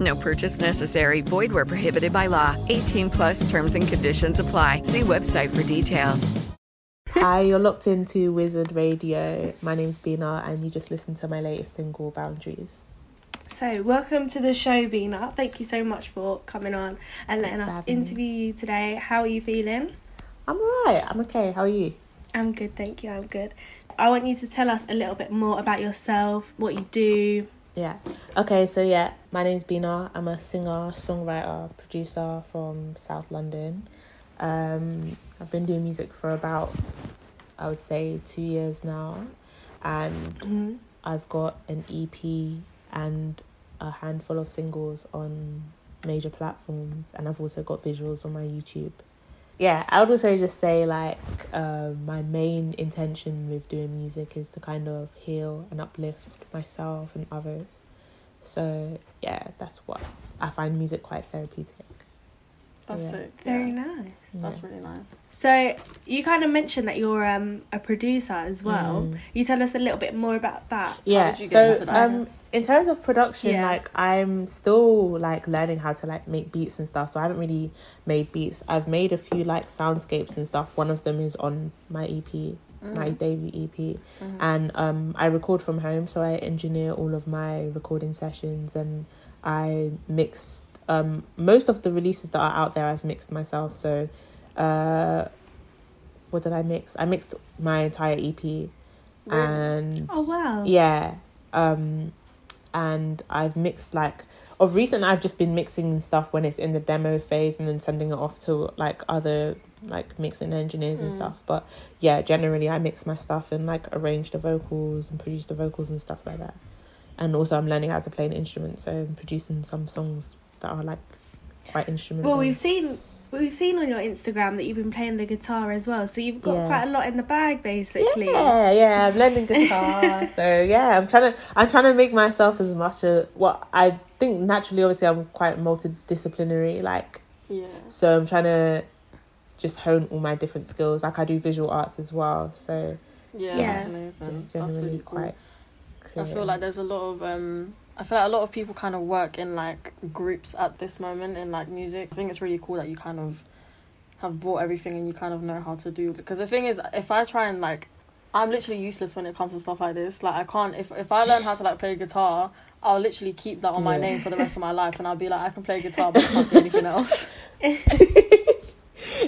No purchase necessary. Void where prohibited by law. 18 plus terms and conditions apply. See website for details. Hi, you're locked into Wizard Radio. My name's Bina, and you just listened to my latest single, Boundaries. So, welcome to the show, Bina. Thank you so much for coming on and letting Thanks us having me. interview you today. How are you feeling? I'm alright. I'm okay. How are you? I'm good, thank you. I'm good. I want you to tell us a little bit more about yourself, what you do. Yeah. Okay, so yeah, my name's Bina. I'm a singer, songwriter, producer from South London. Um, I've been doing music for about, I would say, two years now. And Mhm. I've got an EP and a handful of singles on major platforms, and I've also got visuals on my YouTube. Yeah, I would also just say like um, my main intention with doing music is to kind of heal and uplift myself and others. So yeah, that's what I find music quite therapeutic. That's Yeah. it. Very yeah. nice. That's really nice. So, you kind of mentioned that you're um, a producer as well. Mm. You tell us a little bit more about that. yeah did you get so um in terms of production Yeah. like i'm still like learning how to like make beats and stuff so i haven't really made beats i've made a few like soundscapes and stuff one of them is on my ep my debut ep and um i record from home so i engineer all of my recording sessions and i mixed um most of the releases that are out there i've mixed myself. So uh what did i mix? I mixed my entire ep and Oh, wow. yeah um and i've mixed like of recent i've just been mixing stuff when it's in the demo phase and then sending it off to like other like mixing engineers and mm. stuff but yeah generally i mix my stuff and like arrange the vocals and produce the vocals and stuff like that and also i'm learning how to play an instrument so i'm producing some songs that are like quite instrumental Well, we've seen we've seen on your Instagram that you've been playing the guitar as well. So you've got Yeah. quite a lot in the bag, basically. Yeah, yeah, I'm learning guitar. so yeah, I'm trying to I'm trying to make myself as much a what I think naturally obviously I'm quite multidisciplinary, like Yeah. so I'm trying to just hone all my different skills. Like I do visual arts as well, so Yeah, Yeah. that's amazing. just That's generally really cool. quite I feel like there's a lot of um I feel like a lot of people kind of work in like groups at this moment in like music. I think it's really cool that you kind of have bought everything and you kind of know how to do because the thing is if I try and like I'm literally useless when it comes to stuff like this. Like I can't if if I learn how to like play guitar, I'll literally keep that on my Yeah. name for the rest of my life and I'll be like I can play guitar but I can't do anything else.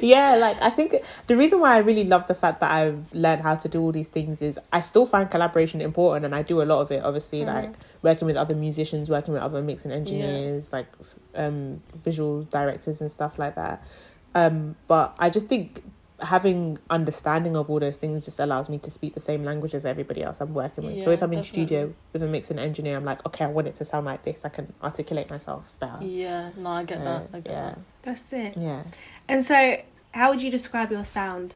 yeah, like I think the reason why I really love the fact that I've learned how to do all these things is I still find collaboration important and I do a lot of it obviously Mhm. like working with other musicians, working with other mixing engineers, like um visual directors and stuff like that. Um but I just think having understanding of all those things just allows me to speak the same language as everybody else I'm working with. so if I'm in definitely. studio with a mixing engineer, I'm like, okay, I want it to sound like this. I can articulate myself better. Yeah, no, I get So, that. I get yeah. that. That's it. Yeah. And so, how would you describe your sound?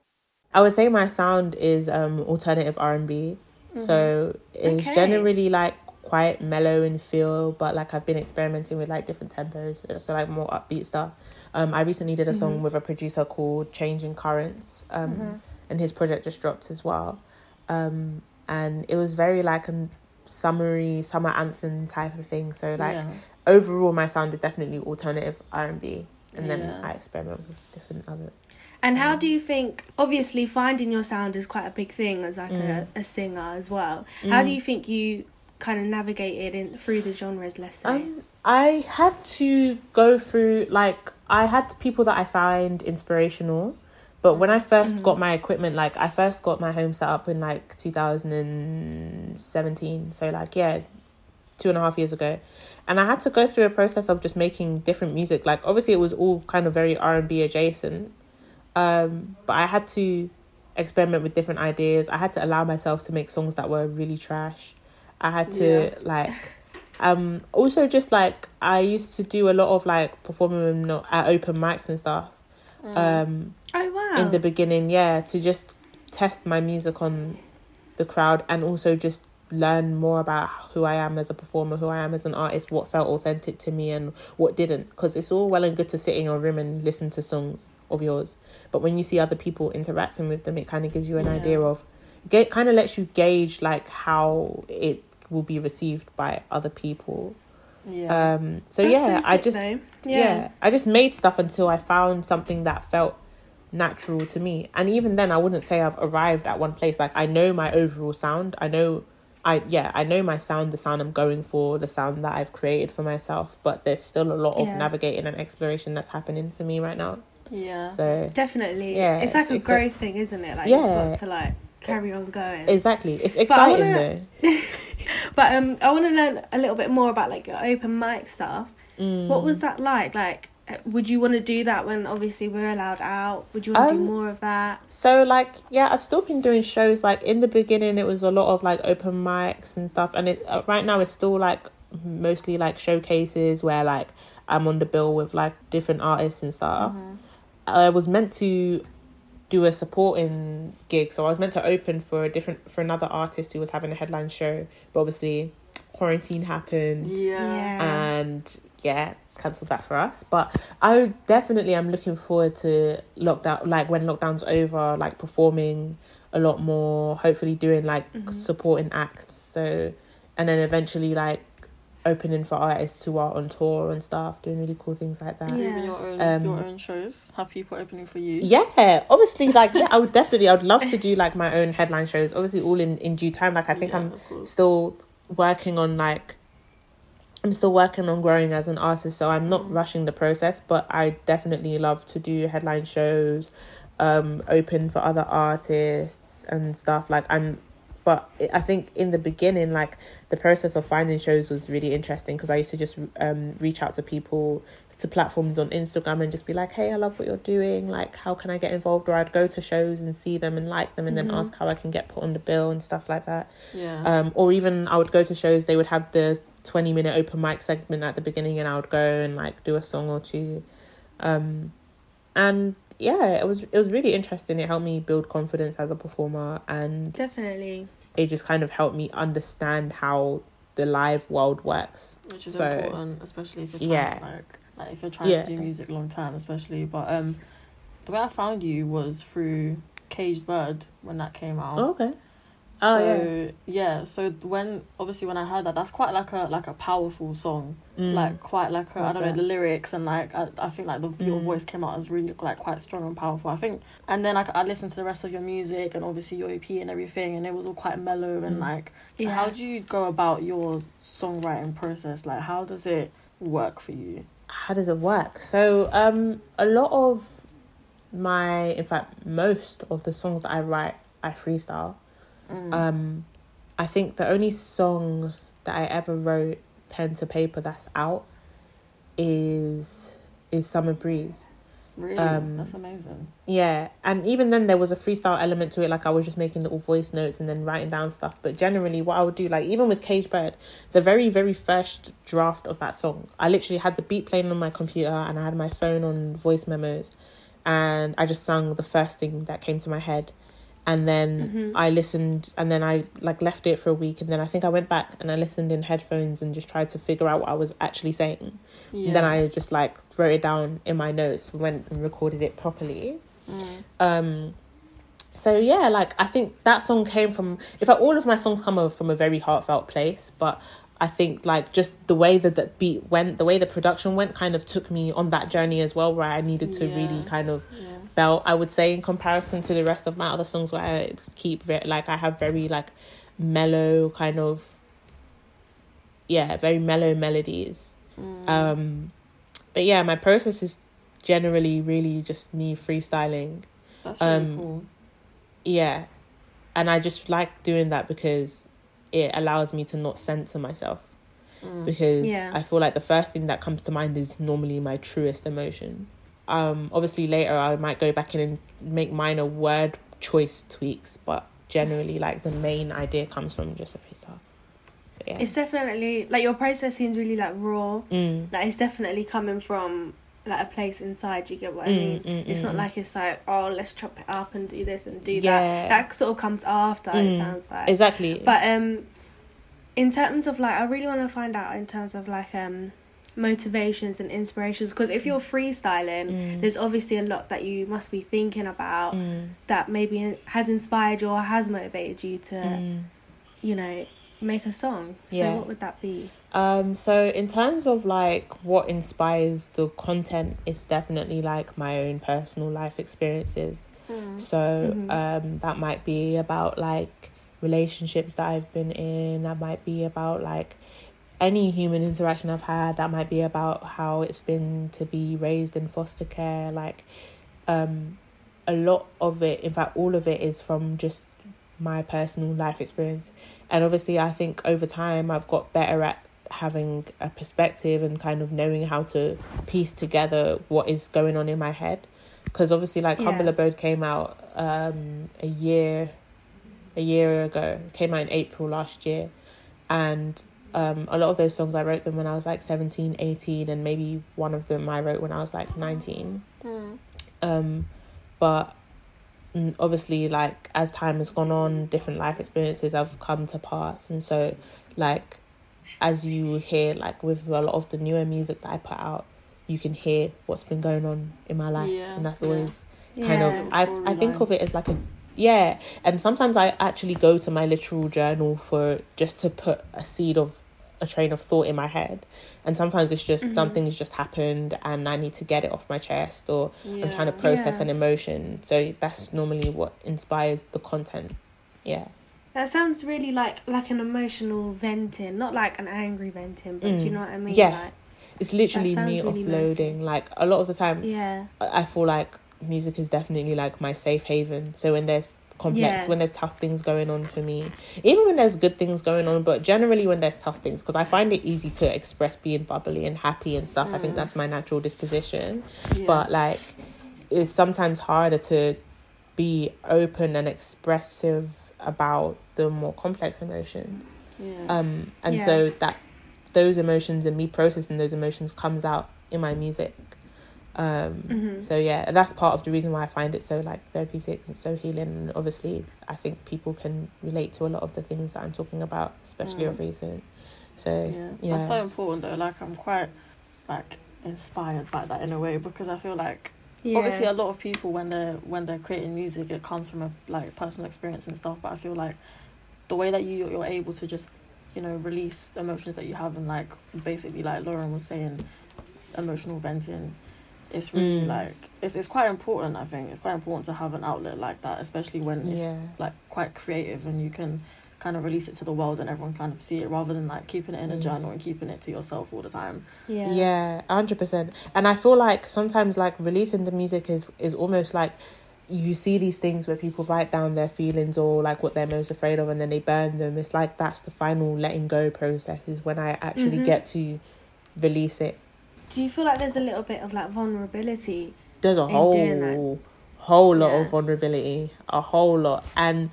I would say my sound is um alternative R and B. So it's Okay. generally like quite mellow in feel, but like I've been experimenting with like different tempos, so like more upbeat stuff. Um, I recently did a song with a producer called Changing Currents, um, and his project just dropped as well. Um, and it was very like a summery summer anthem type of thing. So like yeah. overall, my sound is definitely alternative R and B, and then Yeah. I experiment with different other. And how do you think? Obviously, finding your sound is quite a big thing as like Mm. a, a singer as well. How do you think you kind of navigated in through the genres? Let's say. Um, I had to go through like I had people that I find inspirational, but when I 1st got my equipment, like I first got my home set up in like 2017, so like yeah, two and a half years ago, and I had to go through a process of just making different music. Like obviously, it was all kind of very R and B adjacent, um, but I had to experiment with different ideas. I had to allow myself to make songs that were really trash. I had to Yeah. like um also just like I used to do a lot of like performing at open mics and stuff. um Oh wow. in the beginning yeah to just test my music on the crowd and also just learn more about who I am as a performer, who I am as an artist, what felt authentic to me and what didn't. Because it's all well and good to sit in your room and listen to songs of yours, but when you see other people interacting with them, it kind of gives you an Yeah. idea of, get kind of lets you gauge like how it will be received by other people. Yeah. Um, so That's yeah, so I just though. yeah. I just made stuff until I found something that felt natural to me. And even then I wouldn't say I've arrived at one place. Like I know my overall sound. I know I yeah, I know my sound, the sound I'm going for, the sound that I've created for myself, but there's still a lot of Yeah. navigating and exploration that's happening for me right now. yeah. So Definitely. Yeah, It's like it's a growth thing, isn't it? Like Yeah. to like carry on going. exactly. It's exciting wanna- though. But um, I want to learn a little bit more about like your open mic stuff. Mm. What was that like? Like, would you want to do that when obviously we're allowed out? Would you want to do Um, more of that? So like yeah, I've still been doing shows. Like in the beginning, it was a lot of like open mics and stuff, and it uh, right now it's still like mostly like showcases where like I'm on the bill with like different artists and stuff. I was meant to do a supporting gig, so I was meant to open for a different for another artist who was having a headline show, but obviously quarantine happened. Yeah. and yeah cancelled that for us. But i definitely am looking forward to lockdown like when lockdown's over like performing a lot more hopefully doing like mm-hmm. supporting acts. So and then eventually like opening for artists who are on tour and stuff doing really cool things like that Yeah. Even your own Um, your own shows. Have people opening for you. yeah obviously like yeah i would definitely i would love to do like my own headline shows obviously all in in due time like i think Yeah, i'm still working on like I'm still working on growing as an artist, so I'm not rushing the process, but I definitely love to do headline shows, um, open for other artists and stuff. Like I'm, but I think in the beginning, like the process of finding shows was really interesting because I used to just um reach out to people to platforms on Instagram and just be like, hey, I love what you're doing. Like, how can I get involved? Or I'd go to shows and see them and like them, and then ask how I can get put on the bill and stuff like that Yeah. um, or even I would go to shows. They would have the twenty minute open mic segment at the beginning, and I would go and like do a song or two, um, and yeah, it was it was really interesting. It helped me build confidence as a performer, and Definitely. It just kind of helped me understand how the live world works. which is So- important, especially if you're trying Yeah. to like, like if you're trying Yeah. to do music long term, especially. But um, the way I found you was through Caged Bird when that came out. Oh, okay. Oh, So yeah. so when obviously when I heard that, that's quite like a like a powerful song, Mm. like quite like a, I don't know the lyrics and like I, I think like the your Mm. voice came out as really like quite strong and powerful. I think, and then like I listened to the rest of your music and obviously your EP and everything, and it was all quite mellow and Mm. like. Yeah. how do you go about your songwriting process? Like how does it work for you? how does it work? So, um, a lot of my, in fact, most of the songs that I write, I freestyle. Mm. Um, I think the only song that I ever wrote pen to paper that's out is is Summer Breeze. really, um, that's amazing. Yeah, and even then there was a freestyle element to it. Like I was just making little voice notes and then writing down stuff. But generally, what I would do, like even with Caged Bird, the very very first draft of that song, I literally had the beat playing on my computer and I had my phone on voice memos, and I just sung the first thing that came to my head, and then I listened and then I like left it for a week and then I think I went back and I listened in headphones and just tried to figure out what I was actually saying. Yeah. Then I just like wrote it down in my notes, went and recorded it properly. Mm. Um, so yeah, like I think that song came from. In fact, all of my songs come from a very heartfelt place, but I think like just the way that the beat went, the way the production went, kind of took me on that journey as well, where I needed to really kind of Yeah. belt. I would say in comparison to the rest of my other songs, where I keep like I have very like mellow kind of yeah, very mellow melodies. Mm. Um, but yeah, my process is generally really just me freestyling. That's really um, cool. Yeah. And I just like doing that because it allows me to not censor myself. Mm. Because Yeah. I feel like the first thing that comes to mind is normally my truest emotion. Um, obviously later I might go back in and make minor word choice tweaks, but generally like the main idea comes from just a freestyle. So yeah. It's definitely like your process seems really like raw. Mm. That is definitely coming from like a place inside. You get what I Mm, mean? mm, it's mm, not mm. like it's like oh let's chop it up and do this and do Yeah. that. That sort of comes after. It Mm. sounds like exactly. But um, in terms of like, I really want to find out in terms of like um motivations and inspirations because if you're freestyling, Mm. there's obviously a lot that you must be thinking about Mm, that maybe has inspired you or has motivated you to, mm. you know, make a song. So Yeah. what would that be? Um, so in terms of like what inspires the content, it's definitely like my own personal life experiences. So Mhm. um, that might be about like relationships that I've been in. That might be about like any human interaction I've had. That might be about how it's been to be raised in foster care. Like um, a lot of it, in fact, all of it is from just my personal life experience. And obviously, I think over time I've got better at having a perspective and kind of knowing how to piece together what is going on in my head. Because obviously like Yeah. humble abode came out um a year a year ago. Came out in april last year. And um a lot of those songs i wrote them when i was like 17 18 and maybe one of them i wrote when i was like 19 Mm. um but mm, obviously like as time has gone on different life experiences have come to pass. And so like as you hear like with a lot of the newer music that i put out you can hear what's been going on in my life Yeah, and that's yeah. always kind Yeah. of I I think of it as like a yeah and sometimes I actually go to my literal journal for just to put a seed of a train of thought in my head and sometimes it's just Mhm. something's just happened and I need to get it off my chest or I'm trying to process Yeah. an emotion so that's normally what inspires the content yeah That sounds really like like an emotional venting, not like an angry venting, but do you Mm. know what I mean? Yeah. Like, it's literally me really offloading like a lot of the time yeah. I feel like music is definitely like my safe haven. So when there's complex, Yeah. when there's tough things going on for me, even when there's good things going on, but generally when there's tough things, because I find it easy to express being bubbly and happy and stuff. I think Mm. that's my natural disposition. Yeah. But like, it's sometimes harder to be open and expressive about the more complex emotions yeah. um and Yeah. so that those emotions and me processing those emotions comes out in my music um Mhm. so yeah that's part of the reason why i find it so like therapeutic and so healing and obviously i think people can relate to a lot of the things that i'm talking about especially Mm. of recent so yeah. yeah That's so important though. Like I'm quite like inspired by that in a way because I feel like Yeah. obviously a lot of people when they're when they're creating music it comes from a like personal experience and stuff but i feel like the way that you you're able to just you know release emotions that you have and like basically like lauren was saying emotional venting it's really Mm. like it's, it's quite important i think it's quite important to have an outlet like that especially when it's yeah like quite creative and you can kind of release it to the world and everyone kind of see it rather than like keeping it in a Mm. journal and keeping it to yourself all the time yeah. yeah hundred percent and i feel like sometimes like releasing the music is is almost like you see these things where people write down their feelings or like what they're most afraid of and then they burn them it's like that's the final letting go process is when i actually Mhm. get to release it Do you feel like there's a little bit of like vulnerability? there's a whole whole lot Yeah. of vulnerability a whole lot and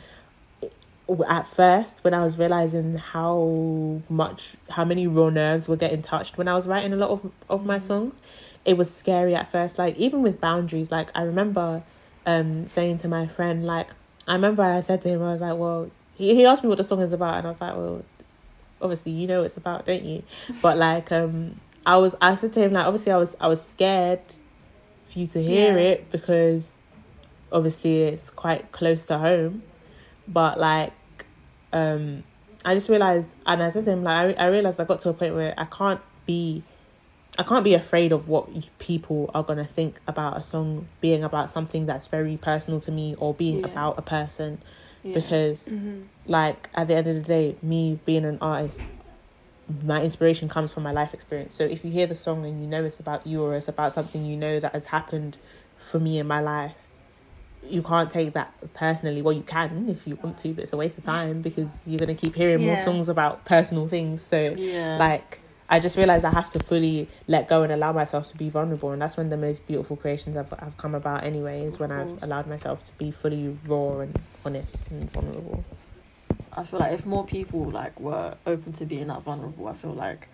at first when i was realizing how much how many raw nerves were getting touched when i was writing a lot of of my Mhm. songs it was scary at first like even with boundaries like i remember um saying to my friend like i remember i said to him i was like well he, he asked me what the song is about and i was like well obviously you know what it's about don't you but like um i was i said to him like obviously i was i was scared for you to hear Yeah. it because obviously it's quite close to home but like um i just realized and i said to him like i, I realized i got to a point where i can't be i can't be afraid of what people are going to think about a song being about something that's very personal to me or being Yeah. about a person yeah. because Mm-hmm. like at the end of the day me being an artist my inspiration comes from my life experience so if you hear the song and you know it's about you or it's about something you know that has happened for me in my life you can't take that personally well you can if you want to but it's a waste of time because you're going to keep hearing more songs about personal things so yeah like I just realized I have to fully let go and allow myself to be vulnerable, and that's when the most beautiful creations have, have come about. Anyway, is when Of I've allowed myself to be fully raw and honest and vulnerable. I feel like if more people like were open to being that vulnerable, I feel like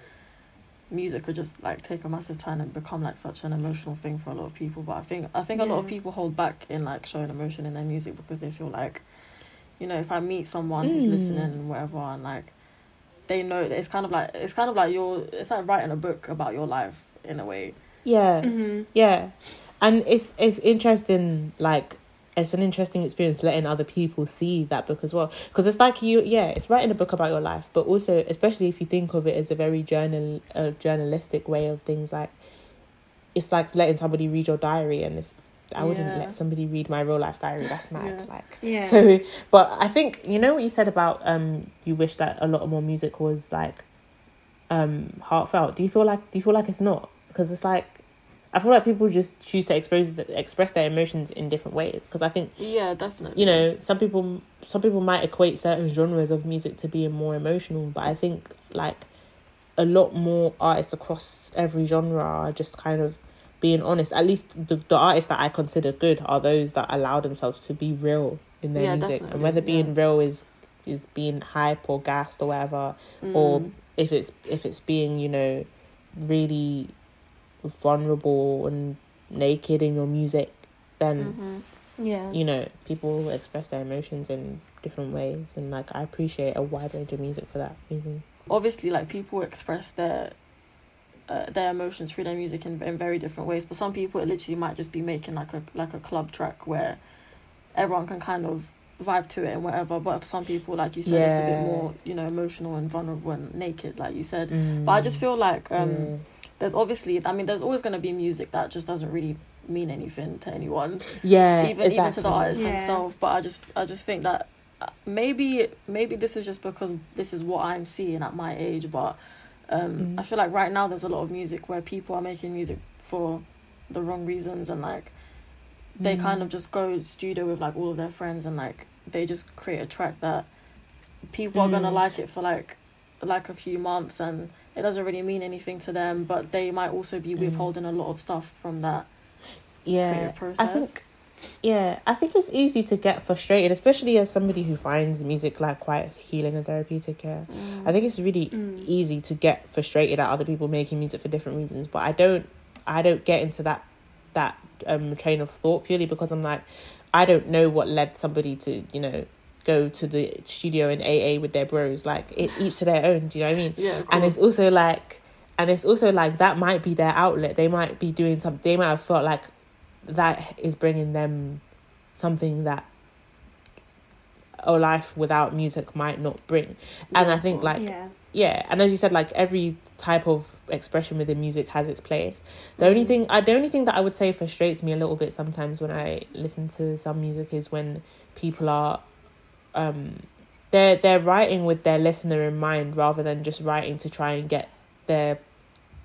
music could just like take a massive turn and become like such an emotional thing for a lot of people. But I think I think a lot of people hold back in like showing emotion in their music because they feel like, you know, if I meet someone who's Mm. listening and whatever and like they know that it's kind of like it's kind of like you're it's like writing a book about your life in a way. Yeah. hmm Yeah, and it's it's interesting. Like it's an interesting experience letting other people see that book as well. Because it's like you, yeah, it's writing a book about your life, but also, especially if you think of it as a very journal, a journalistic way of things. Like it's like letting somebody read your diary, and it's I wouldn't Yeah. let somebody read my real life diary. That's mad. Yeah. Like Yeah. so, but I think you know what you said about um you wish that a lot of more music was like um heartfelt. Do you feel like do you feel like it's not? Because it's like I feel like people just choose to expose express their emotions in different ways. Because I think Yeah, definitely. you know some people some people might equate certain genres of music to being more emotional, but I think like a lot more artists across every genre are just kind of being honest. At least the the artists that I consider good are those that allow themselves to be real in their Yeah, music, and whether being yeah. real is is being hype or gassed or whatever, or Mm. if it's if it's being you know really vulnerable and naked in your music, then Mhm. yeah. you know people express their emotions in different ways, and like I appreciate a wide range of music for that reason. obviously like people express their uh, their emotions through their music in, in very different ways for some people it literally might just be making like a like a club track where everyone can kind of vibe to it and whatever but for some people like you said it's a bit more you know emotional and vulnerable and naked like you said Mm. but i just feel like um Yeah. There's obviously i mean there's always going to be music that just doesn't really mean anything to anyone yeah, even exactly. even to the artists Yeah. themselves. But I just I just think that uh, maybe maybe this is just because this is what I'm seeing at my age. But um, Mm. I feel like right now there's a lot of music where people are making music for the wrong reasons and like they Mm. kind of just go studio with like all of their friends and like they just create a track that people are gonna Mm. like it for like like a few months and it doesn't really mean anything to them but they might also be Mm. withholding a lot of stuff from that yeah i think yeah i think it's easy to get frustrated especially as somebody who finds music like quite healing and therapeutic yeah i think it's really Mm. easy to get frustrated at other people making music for different reasons but i don't i don't get into that that um train of thought purely because i'm like i don't know what led somebody to you know go to the studio in aa with their bros like it each to their own do you know what i mean yeah and it's also like and it's also like that might be their outlet they might be doing something they might have felt like that is bringing them something that a life without music might not bring and Yeah, i think cool. like yeah. yeah and as you said like every type of expression within music has its place the only Mhm. thing I, the only thing that i would say frustrates me a little bit sometimes when i listen to some music is when people are um they're they're writing with their listener in mind rather than just writing to try and get their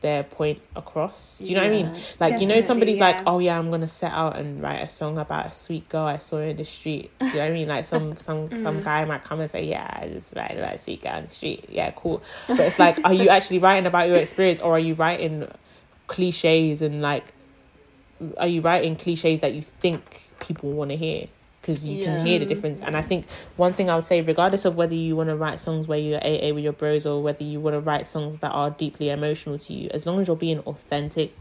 their point across. Do you know what i mean? Like you know somebody's like oh yeah i'm gonna set out and write a song about a sweet girl i saw in the street. Do you know what i mean? Like some some some Mm. guy might come and say yeah i just write about a sweet girl in the street. Yeah cool. But it's like are you actually writing about your experience or are you writing cliches and like are you writing cliches that you think people want to hear because you can hear the difference and i think one thing i would say regardless of whether you want to write songs where you're aa with your bros or whether you want to write songs that are deeply emotional to you as long as you're being authentic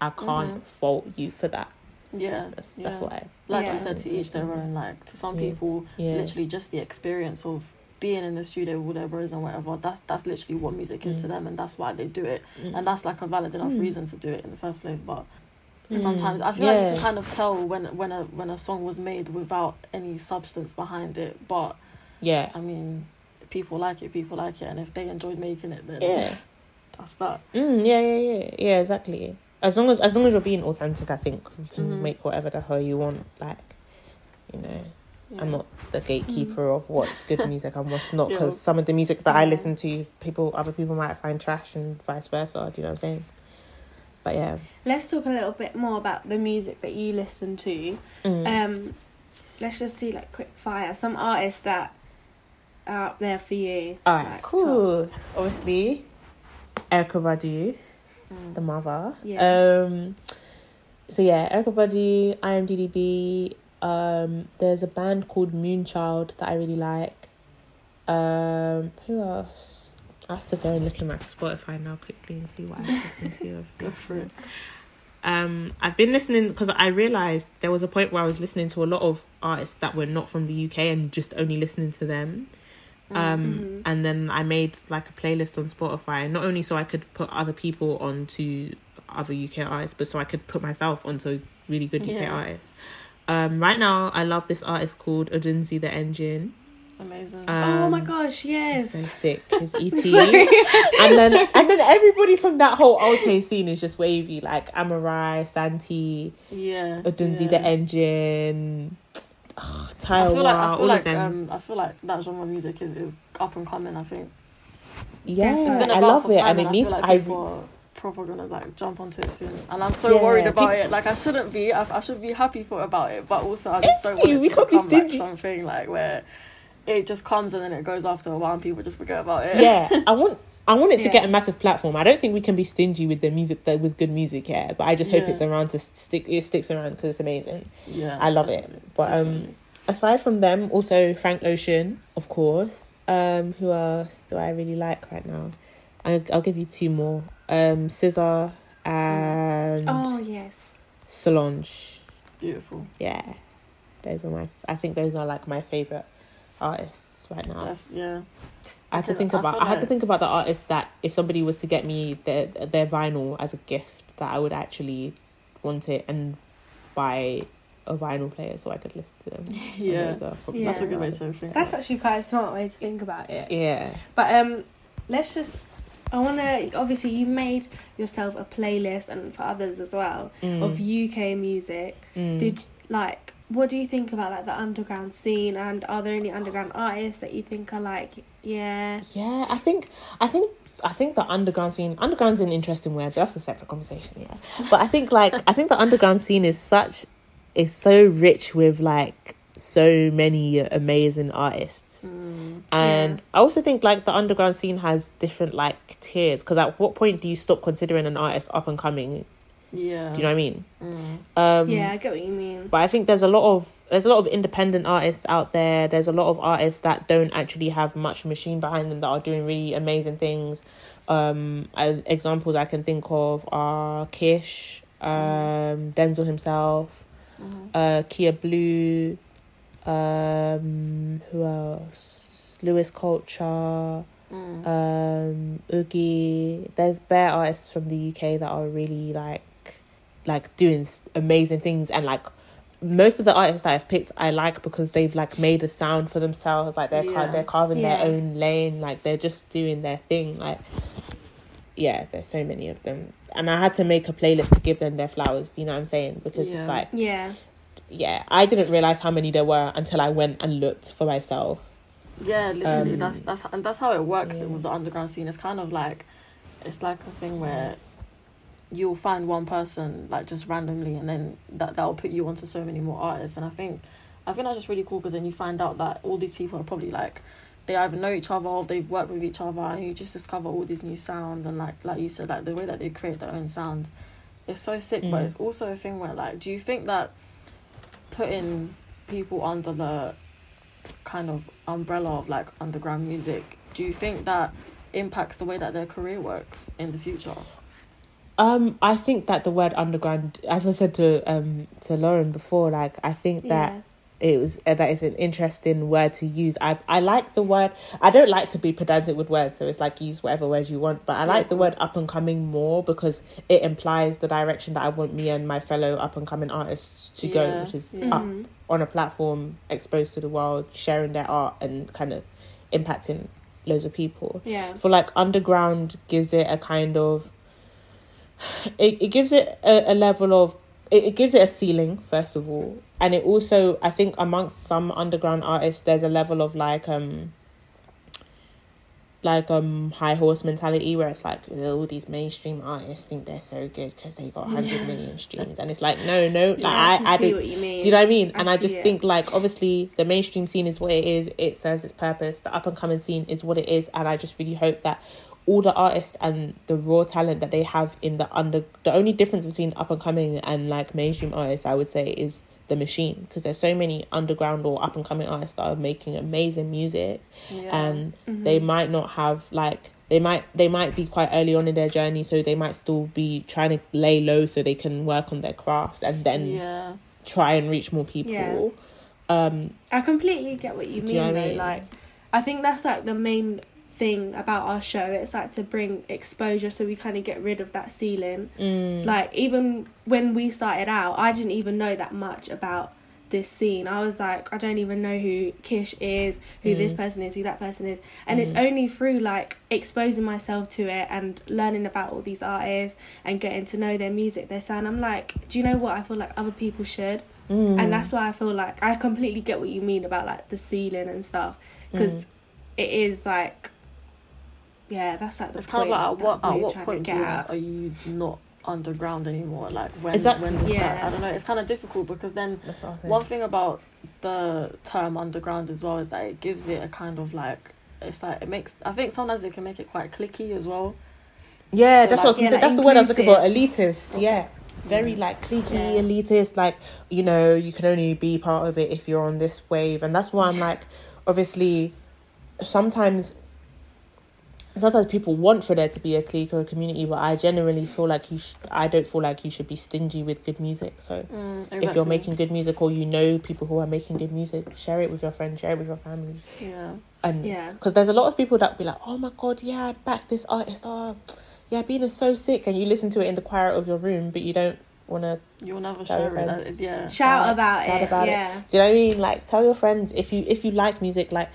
i can't Mhm. fault you for that Yeah, that's, yeah. that's why like Yeah. you said, to each their own. Like to some Yeah. people, yeah literally just the experience of being in the studio with their bros and whatever. That that's literally what music is to Mm. them, and that's why they do it. Mm. And that's like a valid enough Mm. reason to do it in the first place. But. Sometimes I feel like you can kind of tell when when a when a song was made without any substance behind it. But yeah I mean, people like it. People like it, and if they enjoyed making it, then yeah that's that. Mm, yeah, yeah, yeah, yeah, exactly. As long as as long as you're being authentic, I think you can Mhm. make whatever the hell you want. Like, you know, Yeah. I'm not the gatekeeper of what's good music and what's not. Yeah. Because some of the music that I listen to, people, other people might find trash and vice versa. Do you know what I'm saying? But yeah, Let's talk a little bit more about the music that you listen to. Mm. Um, let's just see like quick fire. Some artists that are up there for you. all right, like, cool. Obviously, Erykah Badu. Mm. the mother. Yeah. Um so yeah, Erykah Badu, IMDb. Um there's a band called Moonchild that I really like. Um who else? I have to go and look in my Spotify now quickly and see what I've listened to. Go for it. Um, I've been listening because I realized there was a point where I was listening to a lot of artists that were not from the UK and just only listening to them. Mm. Um, Mhm. and then I made like a playlist on Spotify, not only so I could put other people onto other UK artists, but so I could put myself onto really good UK Yeah. artists. Um, right now, I love this artist called Odunsi the Engine. Amazing. oh my Um, gosh, yes. so sick. His EP. And then and then everybody from that whole Alte scene is just wavy, like Amaarae, Santi, yeah. Odunsi yeah. the Engine, ugh, I Tay Iwar, feel like I all feel of like them. um I feel like that genre of music is, is up and coming. I think yeah, it's been I about love for it, time, and it I needs. feel like I people are proper gonna like jump onto it soon, and I'm so Yeah, worried about peop- it. Like I shouldn't be. I, I should be happy for about it, but also I just don't want it to become like something like where it just comes and then it goes after a while and people just forget about it. yeah, I want. I want it to Yeah. get a massive platform. I don't think we can be stingy with the music that with good music, yeah. But I just hope Yeah. it's around to stick. It sticks around because it's amazing. yeah. I love it. definitely, But, um, definitely. aside from them, also Frank Ocean, of course. Um, who else do I really like right now? I, I'll give you two more. Um, SZA and Oh yes. Solange. beautiful. Yeah, those are my. I think those are like my favorite artists right now. That's yeah. I had to think I about. feel I had to think about the artists that if somebody was to get me their their vinyl as a gift, that I would actually want it and buy a vinyl player so I could listen to them. Yeah. those are probably Yeah. That's a good way to think. That's actually quite a smart way to think about it. Yeah. But um, let's just. I want to. Obviously, you made yourself a playlist, and for others as well, Mm. of UK music. Mm. Did like. What do you think about like the underground scene, and are there any underground artists that you think are like, yeah, Yeah, I think I think I think the underground scene underground's an interesting word. That's a separate conversation, yeah. But I think like I think the underground scene is such is so rich with like so many amazing artists. Mm. And I also think like the underground scene has different like tiers because at what point do you stop considering an artist up and coming? Yeah. Do you know what I mean? Mm. Um, yeah, I get what you mean. but I think there's a lot of there's a lot of independent artists out there. There's a lot of artists that don't actually have much machine behind them that are doing really amazing things. Um, I, examples I can think of are Kish, um, Denzel himself, Mhm. uh, Kia Blue, um, who else? Louis Culture, Mm. um, Oogie. There's bare artists from the UK that are really like, like doing amazing things, and like most of the artists that I've picked, I like because they've like made a sound for themselves. Like they're car- they're carving Yeah. their own lane. Like they're just doing their thing. Like yeah, there's so many of them, and I had to make a playlist to give them their flowers. You know what I'm saying? Because Yeah. it's like Yeah, yeah, I didn't realize how many there were until I went and looked for myself. Yeah, literally. Um, that's that's and that's how it works yeah. with the underground scene. It's kind of like, it's like a thing where you'll find one person like just randomly, and then that that will put you onto so many more artists. And I think, I think that's just really cool because then you find out that all these people are probably like, they either know each other or they've worked with each other, and you just discover all these new sounds. And like like you said, like the way that they create their own sounds, it's so sick. But Mm. it's also a thing where like, do you think that putting people under the kind of umbrella of like underground music, do you think that impacts the way that their career works in the future? Um, I think that the word underground, as I said to um to Lauren before, like I think that yeah, it was uh, that is an interesting word to use. I I like the word. I don't like to be pedantic with words, so it's like use whatever words you want. But I Yeah, like the word up and coming more because it implies the direction that I want me and my fellow up and coming artists to go, which is yeah. up on a platform, exposed to the world, sharing their art and kind of impacting loads of people. yeah, For like underground gives it a kind of it, it gives it a, a level of it, it gives it a ceiling first of all and it also i think amongst some underground artists there's a level of like um like um high horse mentality where it's like "Oh, all these mainstream artists think they're so good because they got 100 million streams and it's like no no like yeah, i i see did what you mean. do you know what I mean? I and I just it. think like obviously the mainstream scene is what it is. It serves its purpose. The up and coming scene is what it is, and I just really hope that all the artists and the raw talent that they have in the under the only difference between up and coming and like mainstream artists, I would say, is the machine because there's so many underground or up and coming artists that are making amazing music Yeah. and they might not have like they might they might be quite early on in their journey so they might still be trying to lay low so they can work on their craft and then yeah. try and reach more people Yeah. um I completely get what you mean. you know what I mean? Like, I think that's like the main thing about our show. It's like to bring exposure, so we kind of get rid of that ceiling. mm, Like even when we started out, I didn't even know that much about this scene. I was like, I don't even know who Kish is, who this Mm. person is, who that person is, and it's only through like exposing myself to it and learning about all these artists and getting to know their music, their sound. I'm like, do you know what? I feel like other people should mm, and that's why I feel like I completely get what you mean about like the ceiling and stuff because it is like yeah that's like the It's point kind of like at what at what point get is, at. are you not underground anymore? Like when Exactly. when does that? Yeah. I don't know. It's kind of difficult because then that's what I was saying. one thing about the term underground as well is that it gives it a kind of like it's like it makes. I think sometimes it can make it quite clicky as well. yeah So, that's what I was like- gonna Yeah, say. like that's the word I was looking for inclusive. elitist yeah very like cliquey Yeah. elitist like you know you can only be part of it if you're on this wave and that's why i'm like obviously sometimes sometimes people want for there to be a clique or a community but i generally feel like you sh- i don't feel like you should be stingy with good music so Mm, if you're making good music or you know people who are making good music share it with your friends share it with your family yeah. and Yeah. because there's a lot of people that be like, oh my god, yeah, I back this artist. Oh, yeah, being is so sick, and you listen to it in the quiet of your room, but you don't want to You'll never Tell share it. yeah. shout Shout- about shout it about it. yeah Do you know what I mean? Like, tell your friends if you if you like music, like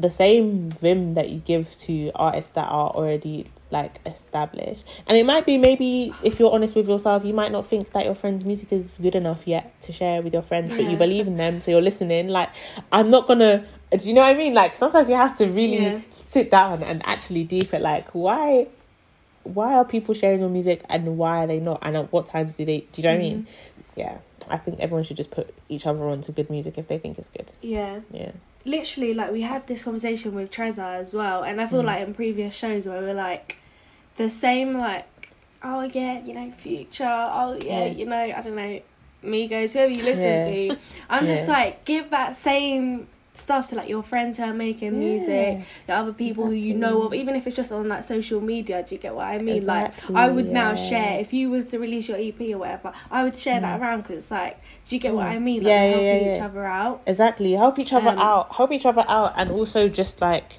the same vim that you give to artists that are already like established. And it might be maybe if you're honest with yourself, you might not think that your friend's music is good enough yet to share with your friends, but you believe in them, so you're listening. Like, I'm not gonna. Do you know what I mean? Like, sometimes you have to really Yeah. sit down and actually deep it. Like, why? Why are people sharing your music and why are they not? And at what times do they? Do you know what I mean? Mm-hmm. Yeah, I think everyone should just put each other on to good music if they think it's good. yeah Yeah. Literally like we had this conversation with Trezor as well and I feel Mm. like in previous shows where we're like the same like oh yeah you know future oh yeah, Yeah. you know I don't know Migos whoever you listen Yeah. to I'm just like give that same stuff to like your friends who are making music the other people who you know of even if it's just on like social media do you get what I mean Exactly, like I would now share if you was to release your EP or whatever I would share that around because it's like do you get what Mm. I mean like Yeah, yeah, helping yeah, each yeah. other out Exactly. Help each other Um, out. Help each other out, and also just like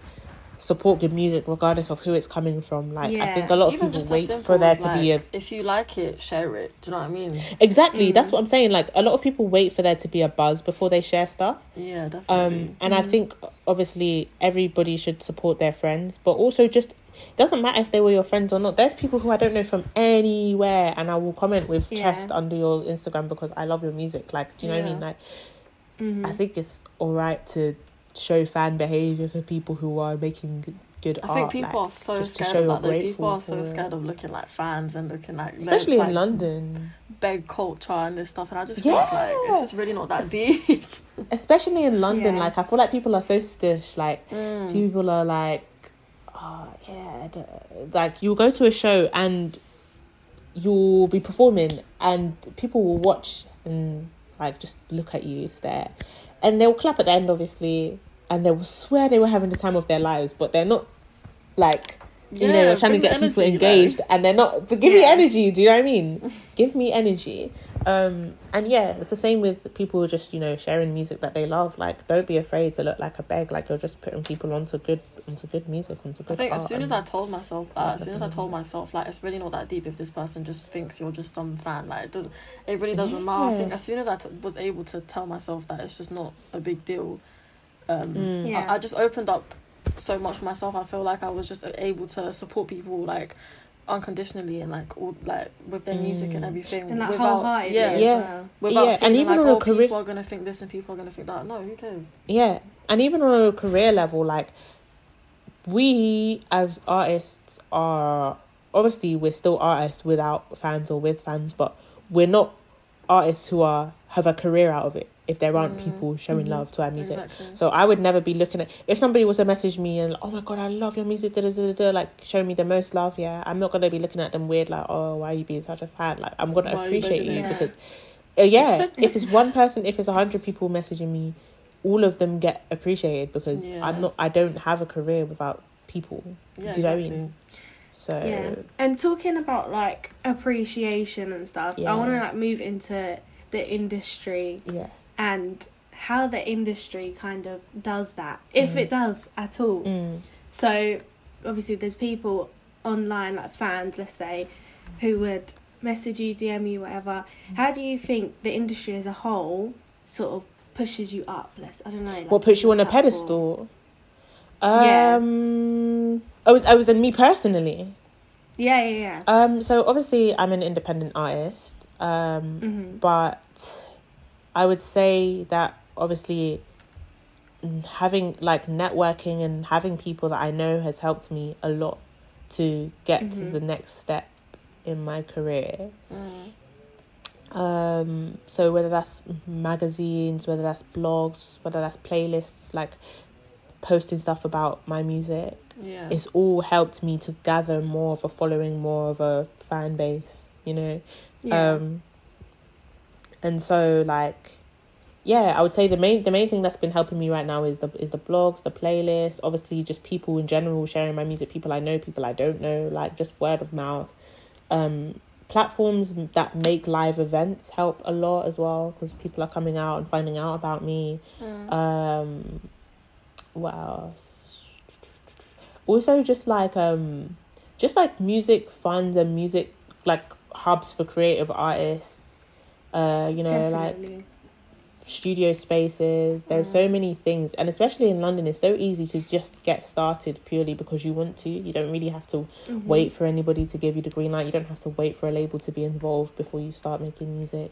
support good music regardless of who it's coming from. Like I think a lot of Even people wait for there to be a If you like it, share it. Do you know what I mean? exactly. That's Mm. what I'm saying. Like a lot of people wait for there to be a buzz before they share stuff. Yeah, definitely. Um, and I think obviously everybody should support their friends, but also just doesn't matter if they were your friends or not. There's people who I don't know from anywhere, and I will comment with Yeah. chest under your Instagram because I love your music. Like, do you know what I mean? Like, Mhm. I think it's all right to show fan behavior for people who are making good I art. think people like, are so scared of that. People are so scared of looking like fans and looking like especially like, in London. beg culture and this stuff. And I just Yeah. think like it's just really not that deep. Especially in London, Yeah. like I feel like people are so stush. Like Mm. people are like, oh yeah, like you'll go to a show and you'll be performing, and people will watch and like just look at you, stare, and they'll clap at the end, obviously, and they will swear they were having the time of their lives, but they're not like. you know, Yeah, they're trying to get people engaged, like. and they're not. But give me energy. Do you know what I mean? give me energy. Um, and yeah, it's the same with people just you know sharing music that they love. Like, don't be afraid to look like a beg. Like you're just putting people onto good, onto good music, onto good. I think as soon as I told myself that, as soon as I told myself like it's really not that deep if this person just thinks you're just some fan, like it does, it really doesn't matter. I think as soon as I t- was able to tell myself that it's just not a big deal, um, Mm. Yeah. I, I just opened up so much for myself. I feel like I was just able to support people like unconditionally and like all like with their music and Mm. everything and that without wholehearted yeah, Yeah. well. without Yeah, and even like on a oh career- people are gonna think this and people are gonna think that. No, who cares? Yeah, and even on a career level, like we as artists are obviously we're still artists without fans or with fans, but we're not artists who are have a career out of it if there aren't Mm. people showing Mhm. love to our music. Exactly. So I would never be looking at if somebody was to message me and oh my god I love your music da, da, da, da, da, like show me the most love yeah I'm not gonna be looking at them weird like oh why are you being such a fan like I'm gonna Why are you appreciate you because Uh, yeah, if it's one person, if it's a hundred people messaging me, all of them get appreciated because Yeah. I'm not. I don't have a career without people. Yeah, Do you know what I mean? So Yeah. And talking about like appreciation and stuff, Yeah. I want to like move into the industry yeah. and how the industry kind of does that, if Mm. it does at all. Mm. So obviously, there's people online, like fans, let's say, who would message you, DM you, whatever. How do you think the industry as a whole sort of pushes you up? Let's I don't know. Like, What puts you on a pedestal? Yeah. Um, I was I was in me personally. Yeah, yeah, yeah. Um, so obviously I'm an independent artist. Um, hmm but I would say that obviously having like networking and having people that I know has helped me a lot to get to Mhm. the next step in my career. Mm. Um, so whether that's magazines, whether that's blogs, whether that's playlists, like posting stuff about my music, Yeah. it's all helped me to gather more of a following, more of a fan base, you know. Yeah. Um, and so like, yeah, I would say the main the main thing that's been helping me right now is the is the blogs, the playlists, obviously just people in general sharing my music, people I know, people I don't know, like just word of mouth. Um, platforms that make live events help a lot as well because people are coming out and finding out about me. Mm. Um, what else? Also, just like um, just like music funds and music like hubs for creative artists. Uh, you know, like studio spaces. There's so many things, and especially in London, it's so easy to just get started purely because you want to. You don't really have to Mhm. wait for anybody to give you the green light. You don't have to wait for a label to be involved before you start making music.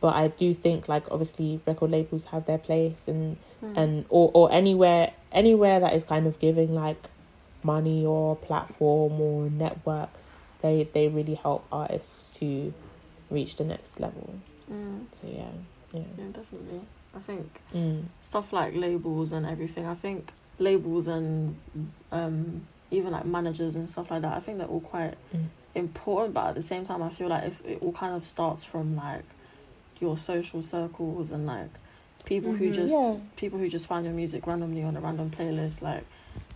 But I do think, like, obviously, record labels have their place, and Mm. and or or anywhere anywhere that is kind of giving like money or platform or networks. They they really help artists to reach the next level. Mm. So yeah, yeah. Yeah, definitely. I think Mm. stuff like labels and everything. I think labels and um, even like managers and stuff like that. I think they're all quite Mm. important, but at the same time, I feel like it's, it all kind of starts from like your social circles and like people who Mhm. just Yeah. people who just find your music randomly on a random playlist. Like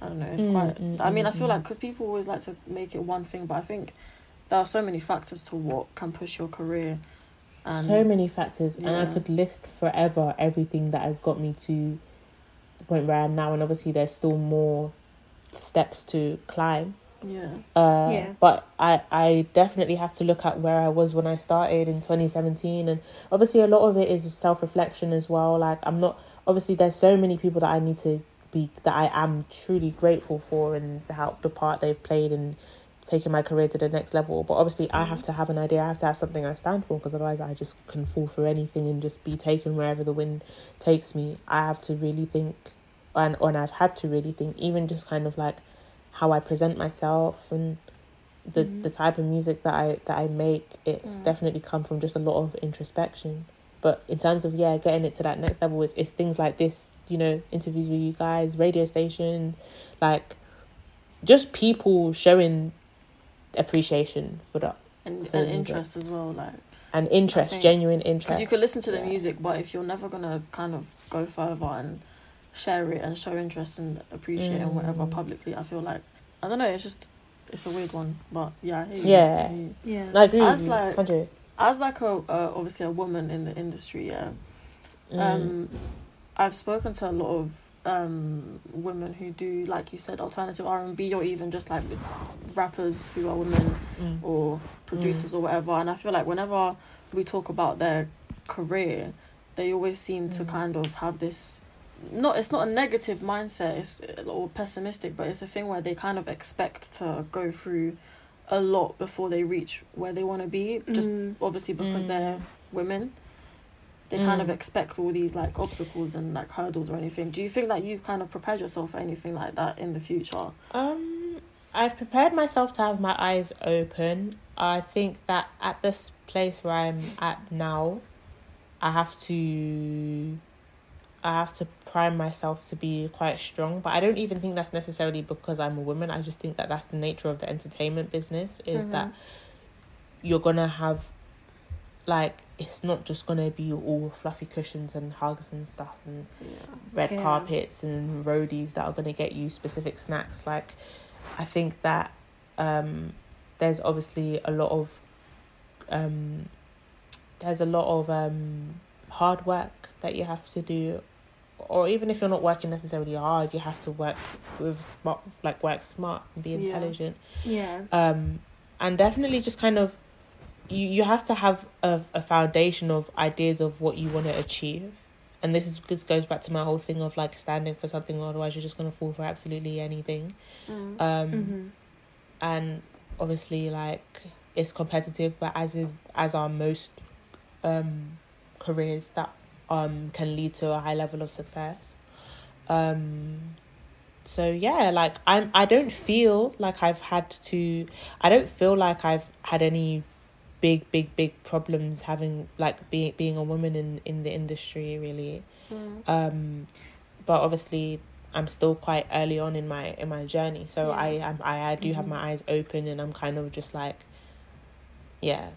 I don't know, it's Mm, quite. mm, I mean, mm, I feel mm. like because people always like to make it one thing, but I think there are so many factors to what can push your career. And so many factors, and I could list forever everything that has got me to the point where I am now. And obviously, there's still more steps to climb. Yeah, Uh, Yeah. But I, I definitely have to look at where I was when I started in 2017. And obviously, a lot of it is self reflection as well. Like, I'm not, obviously, there's so many people that I need to be, that I am truly grateful for and how the part they've played in taking my career to the next level. But obviously, I have to have an idea, I have to have something I stand for because otherwise, I just can fall for anything and just be taken wherever the wind takes me. I have to really think, and, and I've had to really think, even just kind of like, how I present myself and the Mhm. the type of music that I that I make it's Mm. definitely come from just a lot of introspection but in terms of yeah getting it to that next level it's, it's things like this you know interviews with you guys radio station like just people showing appreciation for that and, For and interest as well. Like and interest think- genuine interest because you could listen to the Yeah. music, but if you're never gonna kind of go further and share it and show interest and appreciate and whatever Mm. publicly, I feel like I don't know. It's just it's a weird one, but yeah, I hear you, Yeah. I hear you. Yeah. I agree As like- 100 As like a uh, obviously a woman in the industry, yeah. Mm. Um, I've spoken to a lot of um women who do like you said alternative R and B or even just like rappers who are women Mm. or producers or whatever. And I feel like whenever we talk about their career, they always seem to Mm. kind of have this. Not it's not a negative mindset, it's or pessimistic, but it's a thing where they kind of expect to go through a lot before they reach where they want to be. Just Mm. obviously because Mm. they're women, they kind of Mm. expect all these like obstacles and like hurdles or anything. Do you think that you've kind of prepared yourself for anything like that in the future? Um, I've prepared myself to have my eyes open. I think that at this place where I'm at now, I have to, I have to prime myself to be quite strong. But I don't even think that's necessarily because I'm a woman. I just think that that's the nature of the entertainment business. Is Mhm. that you're gonna have, like, it's not just gonna be all fluffy cushions and hugs and stuff and Yeah. red Yeah. carpets and roadies that are going to get you specific snacks like i think that um there's obviously a lot of um there's a lot of um hard work that you have to do or even if you're not working necessarily hard you have to work with smart like work smart and be intelligent. Yeah. um and definitely just kind of you you have to have a, a foundation of ideas of what you want to achieve. And this is this goes back to my whole thing of like standing for something otherwise you're just going to fall for absolutely anything. Mm. um hmm and obviously like it's competitive but as is as are most um careers that um can lead to a high level of success um so yeah like i'm i don't feel like i've had to i don't feel like i've had any big big big problems having like being being a woman in in the industry really Mm. um but obviously i'm still quite early on in my in my journey so Yeah. i am i, I do have Mhm. my eyes open and i'm kind of just like yeah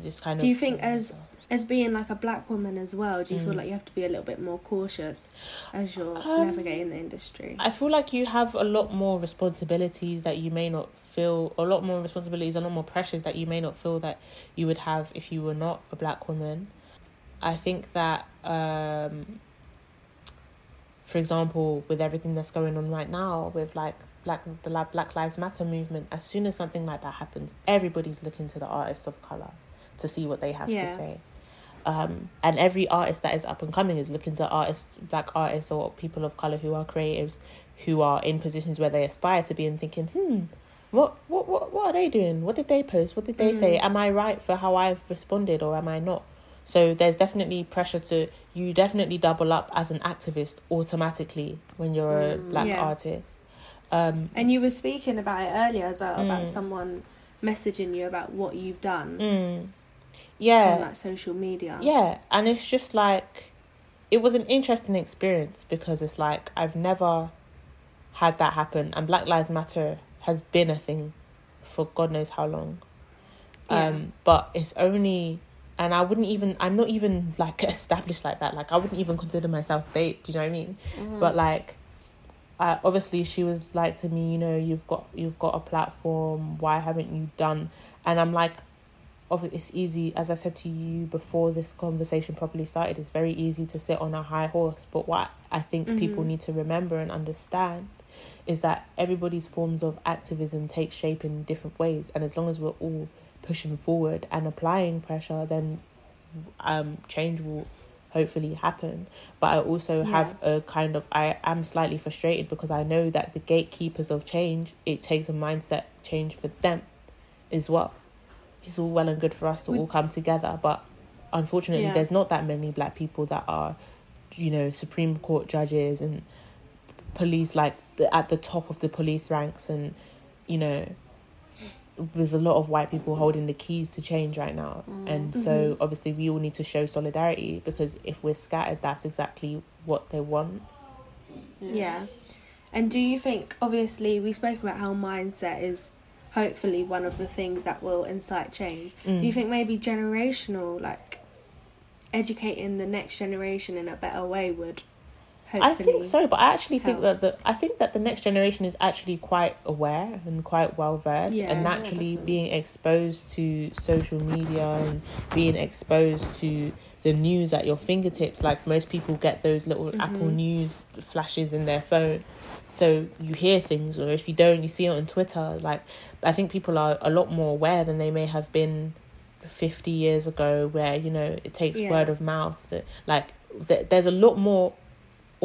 just kind Do of Do you think as- As being like a black woman as well, do you feel Mm. like you have to be a little bit more cautious as you're Um, navigating the industry? I feel like you have a lot more responsibilities that you may not feel, a lot more responsibilities, a lot more pressures that you may not feel that you would have if you were not a black woman. I think that, um, for example, with everything that's going on right now, with like black the Black Lives Matter movement, as soon as something like that happens, everybody's looking to the artists of color to see what they have Yeah. to say. Um, and every artist that is up and coming is looking to artists, black artists or people of color who are creatives, who are in positions where they aspire to be, and thinking, hmm, what, what, what, what are they doing? What did they post? What did they say? Mm. Am I right for how I've responded, or am I not? So there's definitely pressure to you definitely double up as an activist automatically when you're a Mm. black Yeah. artist. Um, And you were speaking about it earlier as well about Mm. someone messaging you about what you've done mm, yeah, on like social media. Yeah, and it's just like it was an interesting experience because it's like I've never had that happen and Black Lives Matter has been a thing for God knows how long. Yeah. Um but it's only and I wouldn't even I'm not even like established like that. Like I wouldn't even consider myself bait, do you know what I mean? Mhm. But like uh, obviously she was like to me, you know, you've got you've got a platform, why haven't you done and I'm like of it's easy as I said to you before this conversation properly started, it's very easy to sit on a high horse. But what I think people Mhm. need to remember and understand is that everybody's forms of activism take shape in different ways and as long as we're all pushing forward and applying pressure then um change will hopefully happen but i also have a kind of i am slightly frustrated because i know that the gatekeepers of change it takes a mindset change for them as well it's all well and good for us to Would- all come together but unfortunately Yeah. there's not that many black people that are you know supreme court judges and police like the, at the top of the police ranks and you know there's a lot of white people holding the keys to change right now and so Mhm. obviously we all need to show solidarity because if we're scattered that's exactly what they want Yeah. And do you think, obviously, we spoke about how mindset is hopefully one of the things that will incite change. Do you Mm. think maybe generational, like educating the next generation in a better way would hopefully. I think so, but I actually think that the I think that the next generation is actually quite aware and quite well versed, Yeah, and naturally definitely. being exposed to social media and being exposed to the news at your fingertips. Like most people get those little Apple Mhm. News flashes in their phone, so you hear things, or if you don't, you see it on Twitter. Like I think people are a lot more aware than they may have been. 50 years ago where you know it takes Yeah. word of mouth that like th- there's a lot more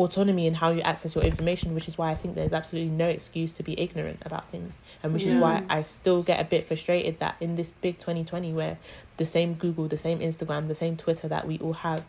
autonomy in how you access your information, which is why I think there's absolutely no excuse to be ignorant about things, and which is why I still get a bit frustrated that in this big 2020 where the same Google, the same Instagram, the same Twitter that we all have,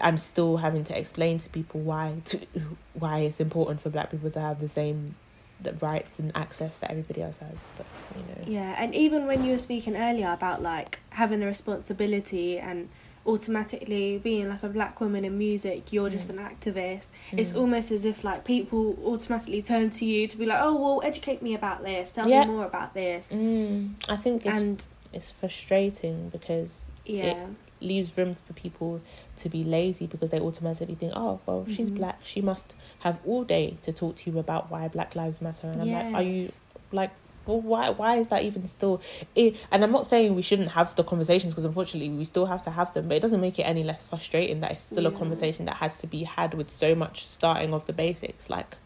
I'm still having to explain to people why to why it's important for Black people to have the same the rights and access that everybody else has. But you know, Yeah, and even when you were speaking earlier about like having a responsibility and automatically being like a black woman in music, you're just Mm. an activist. It's Mm. almost as if like people automatically turn to you to be like, oh well, educate me about this, tell Yeah. me more about this, Mm, I think it's and it's frustrating because yeah, leaves room for people to be lazy because they automatically think, oh, well, she's Mhm. black. She must have all day to talk to you about why Black Lives Matter. And I'm like, are you like, well, why? Why is that even still? It, and I'm not saying we shouldn't have the conversations because unfortunately we still have to have them, but it doesn't make it any less frustrating that it's still a conversation that has to be had with so much starting of the basics. Like,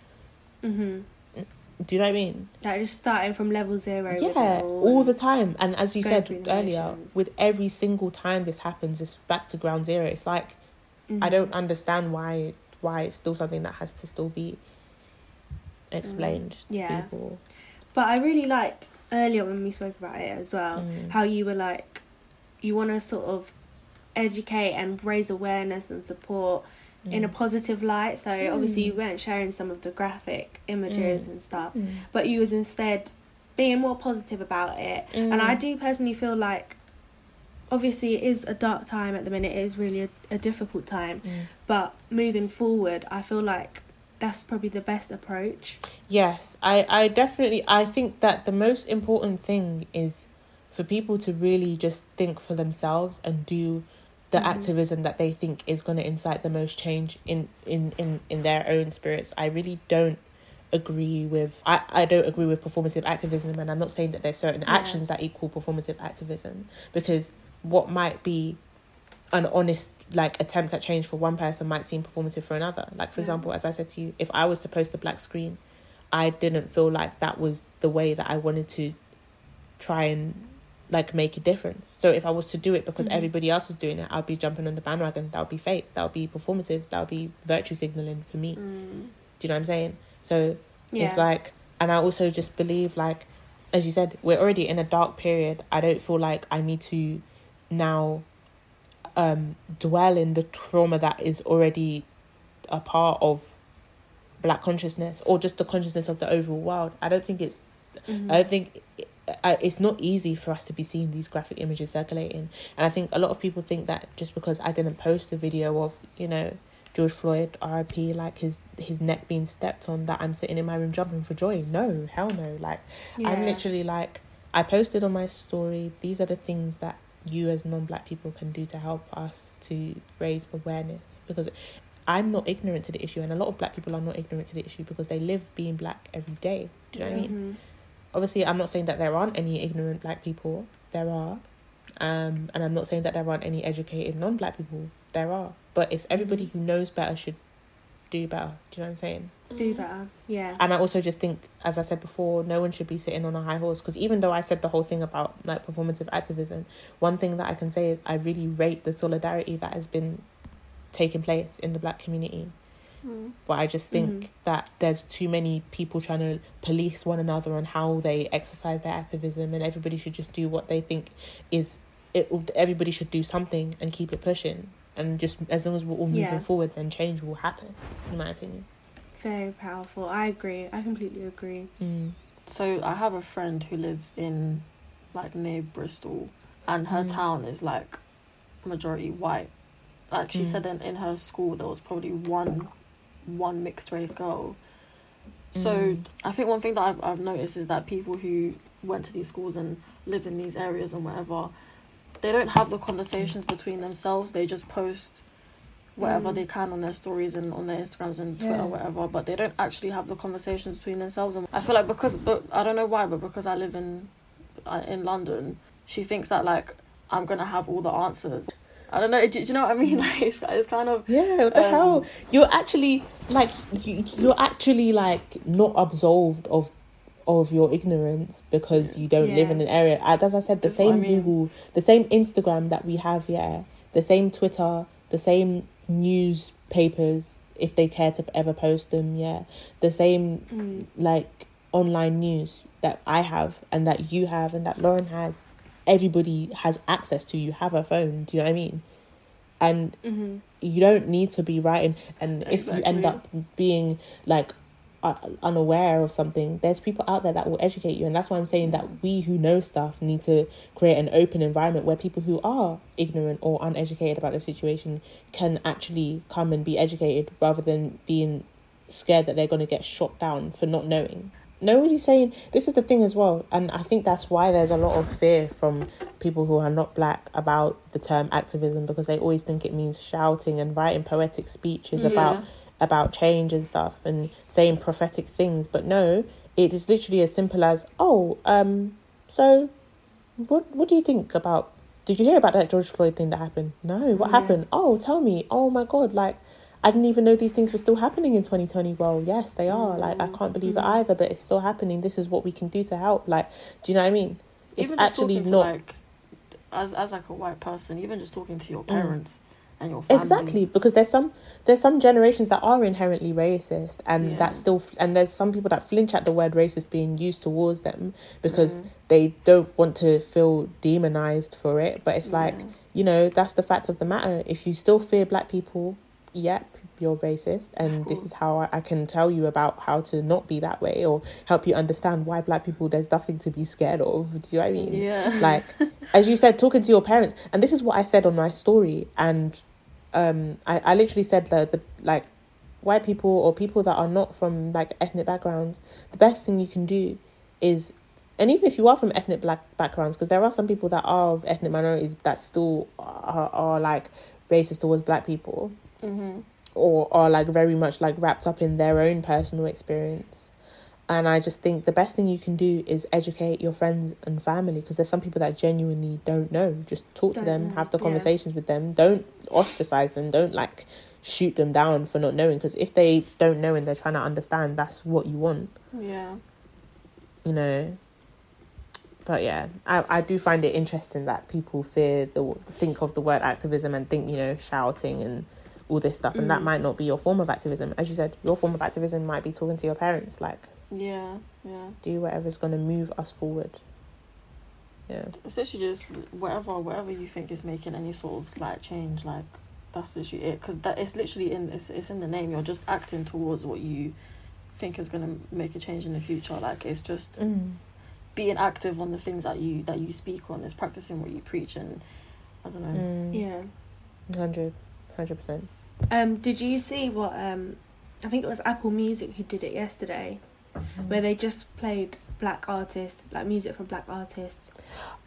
hmm do you know what I mean? Like just starting from level zero. Yeah, all the time. And as you said earlier, motions. with every single time this happens, it's back to ground zero. It's like I Mhm. don't understand why why it's still something that has to still be explained to Mm, Yeah. people. But I really liked earlier when we spoke about it as well, Mm. how you were like, you want to sort of educate and raise awareness and support in a Mm. positive light. So obviously you Mm. weren't sharing some of the graphic images Mm. and stuff, Mm. but you was instead being more positive about it. And I Mm. do personally feel like, obviously it is a dark time at the minute. It is really a, a difficult time, Mm. but moving forward, I feel like that's probably the best approach. Yes, I, I definitely I think that the most important thing is for people to really just think for themselves and do the Mhm. activism that they think is going to incite the most change in, in, in, in their own spirits. I really don't agree with I, I don't agree with performative activism and I'm not saying that there's certain Yeah. actions that equal performative activism because what might be an honest like attempt at change for one person might seem performative for another. Like for Yeah. example, as I said to you, if I was to post a black screen, I didn't feel like that was the way that I wanted to try and like make a difference. So if I was to do it because Mhm. everybody else was doing it, I'd be jumping on the bandwagon. That would be fake. That would be performative. That would be virtue signaling for me. Mm. Do you know what I'm saying? So Yeah. it's like, and I also just believe, like, as you said, we're already in a dark period. I don't feel like I need to now um, dwell in the trauma that is already a part of black consciousness or just the consciousness of the overall world. I don't think it's, Mhm. I don't think I, it's not easy for us to be seeing these graphic images circulating. And I think a lot of people think that just because I didn't post a video of, you know, George Floyd, RIP, like his his neck being stepped on, that I'm sitting in my room jumping for joy. No, hell no. Like I'm literally like I posted on my story. These are the things that you as non-black people can do to help us to raise awareness because I'm not ignorant to the issue, and a lot of black people are not ignorant to the issue because they live being black every day. Do you know what I mean? Mhm. obviously I'm not saying that there aren't any ignorant black people. There are. Um, and I'm not saying that there aren't any educated non black people. There are. But it's everybody who knows better should do better. Do you know what I'm saying? Do better. Yeah. And I also just think, as I said before, no one should be sitting on a high horse. Because even though I said the whole thing about like performative activism, one thing that I can say is I really rate the solidarity that has been taking place in the black community. Mm. But I just think Mhm. that there's too many people trying to police one another on how they exercise their activism, and everybody should just do what they think is it. Everybody should do something and keep it pushing, and just as long as we're all moving Yeah. forward, then change will happen. In my opinion. Very powerful. I agree. I completely agree. Mm. So I have a friend who lives in like near Bristol and her Mm. town is like majority white. Like she Mm. said in, in her school there was probably one one mixed race girl. So Mm. I think one thing that I've I've noticed is that people who went to these schools and live in these areas and whatever, they don't have the conversations between themselves. They just post whatever Mm. they can on their stories and on their Instagrams and Twitter, Yeah. whatever. But they don't actually have the conversations between themselves. And I feel like because, but I don't know why, but because I live in uh, in London, she thinks that like I'm gonna have all the answers. I don't know. Do, do you know what I mean? Like it's, it's kind of Yeah, what the Um, hell? You're actually like you, you're actually like not absolved of of your ignorance because you don't live in an area. As I said, the That's what I same mean. Google, the same Instagram that we have, yeah, the same Twitter, the same newspapers if they care to ever post them, yeah, the same Mm. like online news that I have and that you have and that Lauren has. Everybody has access to. You have a phone. Do you know what I mean? And hmm you don't need to be writing and if you end up being like uh, unaware of something there's people out there that will educate you and that's why i'm saying that we who know stuff need to create an open environment where people who are ignorant or uneducated about the situation can actually come and be educated rather than being scared that they're going to get shot down for not knowing nobody's saying this is the thing as well, and I think that's why there's a lot of fear from people who are not black about the term activism because they always think it means shouting and writing poetic speeches Yeah. about about change and stuff and saying prophetic things. But no, it is literally as simple as oh, um, so what what do you think about? Did you hear about that George Floyd thing that happened? No, what Yeah. happened? Oh, tell me. Oh my god, like I didn't even know these things were still happening in 2020. Well, yes, they are. Mm-hmm. Like, I can't believe it mm-hmm. either, but it's still happening. This is what we can do to help. Like, do you know what I mean? It's even actually not. to like as as like a white person, even just talking to your mm. parents and your family. Exactly, because there's some there's some generations that are inherently racist, and Yeah. that still and there's some people that flinch at the word racist being used towards them because Mm. they don't want to feel demonized for it. But it's like Yeah. you know that's the fact of the matter. If you still fear black people, yep, you're racist, and this is how I, I can tell you about how to not be that way or help you understand why black people there's nothing to be scared of. Do you know what I mean? Yeah. like as you said talking to your parents and this is what i said on my story and um i, I literally said that the like white people or people that are not from like ethnic backgrounds the best thing you can do is and even if you are from ethnic black backgrounds because there are some people that are of ethnic minorities that still are, are like racist towards black people hmm or are like very much like wrapped up in their own personal experience and i just think the best thing you can do is educate your friends and family because there's some people that genuinely don't know. Just talk to Don't them know, have the yeah. conversations with them. Don't ostracize them. Don't like shoot them down for not knowing because if they don't know and they're trying to understand that's what you want. Yeah. you know? But yeah I, I do find it interesting that people fear the think of the word activism and think you know shouting and all this stuff. And that Mm. might not be your form of activism. As you said your form of activism might be talking to your parents like Yeah. Yeah. do whatever's going to move us forward yeah Essentially, just whatever whatever you think is making any sort of slight change, like that's literally it. Because that it's literally in it's, it's in the name. You're just acting towards what you think is gonna make a change in the future. Like it's just mm. being active on the things that you that you speak on. It's practicing what you preach, and I don't know. Mm. Yeah. 100 100% Um, did you see what um I think it was Apple Music who did it yesterday, where they just played black artists, like music from black artists.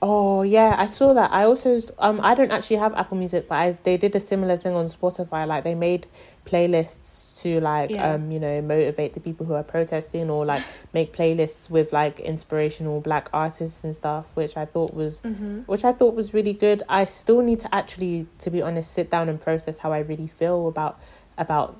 Oh yeah, I saw that. I also um I don't actually have Apple Music, but I, they did a similar thing on Spotify. Like they made playlists to like Yeah. um you know motivate the people who are protesting or like make playlists with like inspirational black artists and stuff, which I thought was Mm-hmm. which I thought was really good. I still need to actually, to be honest, sit down and process how I really feel about about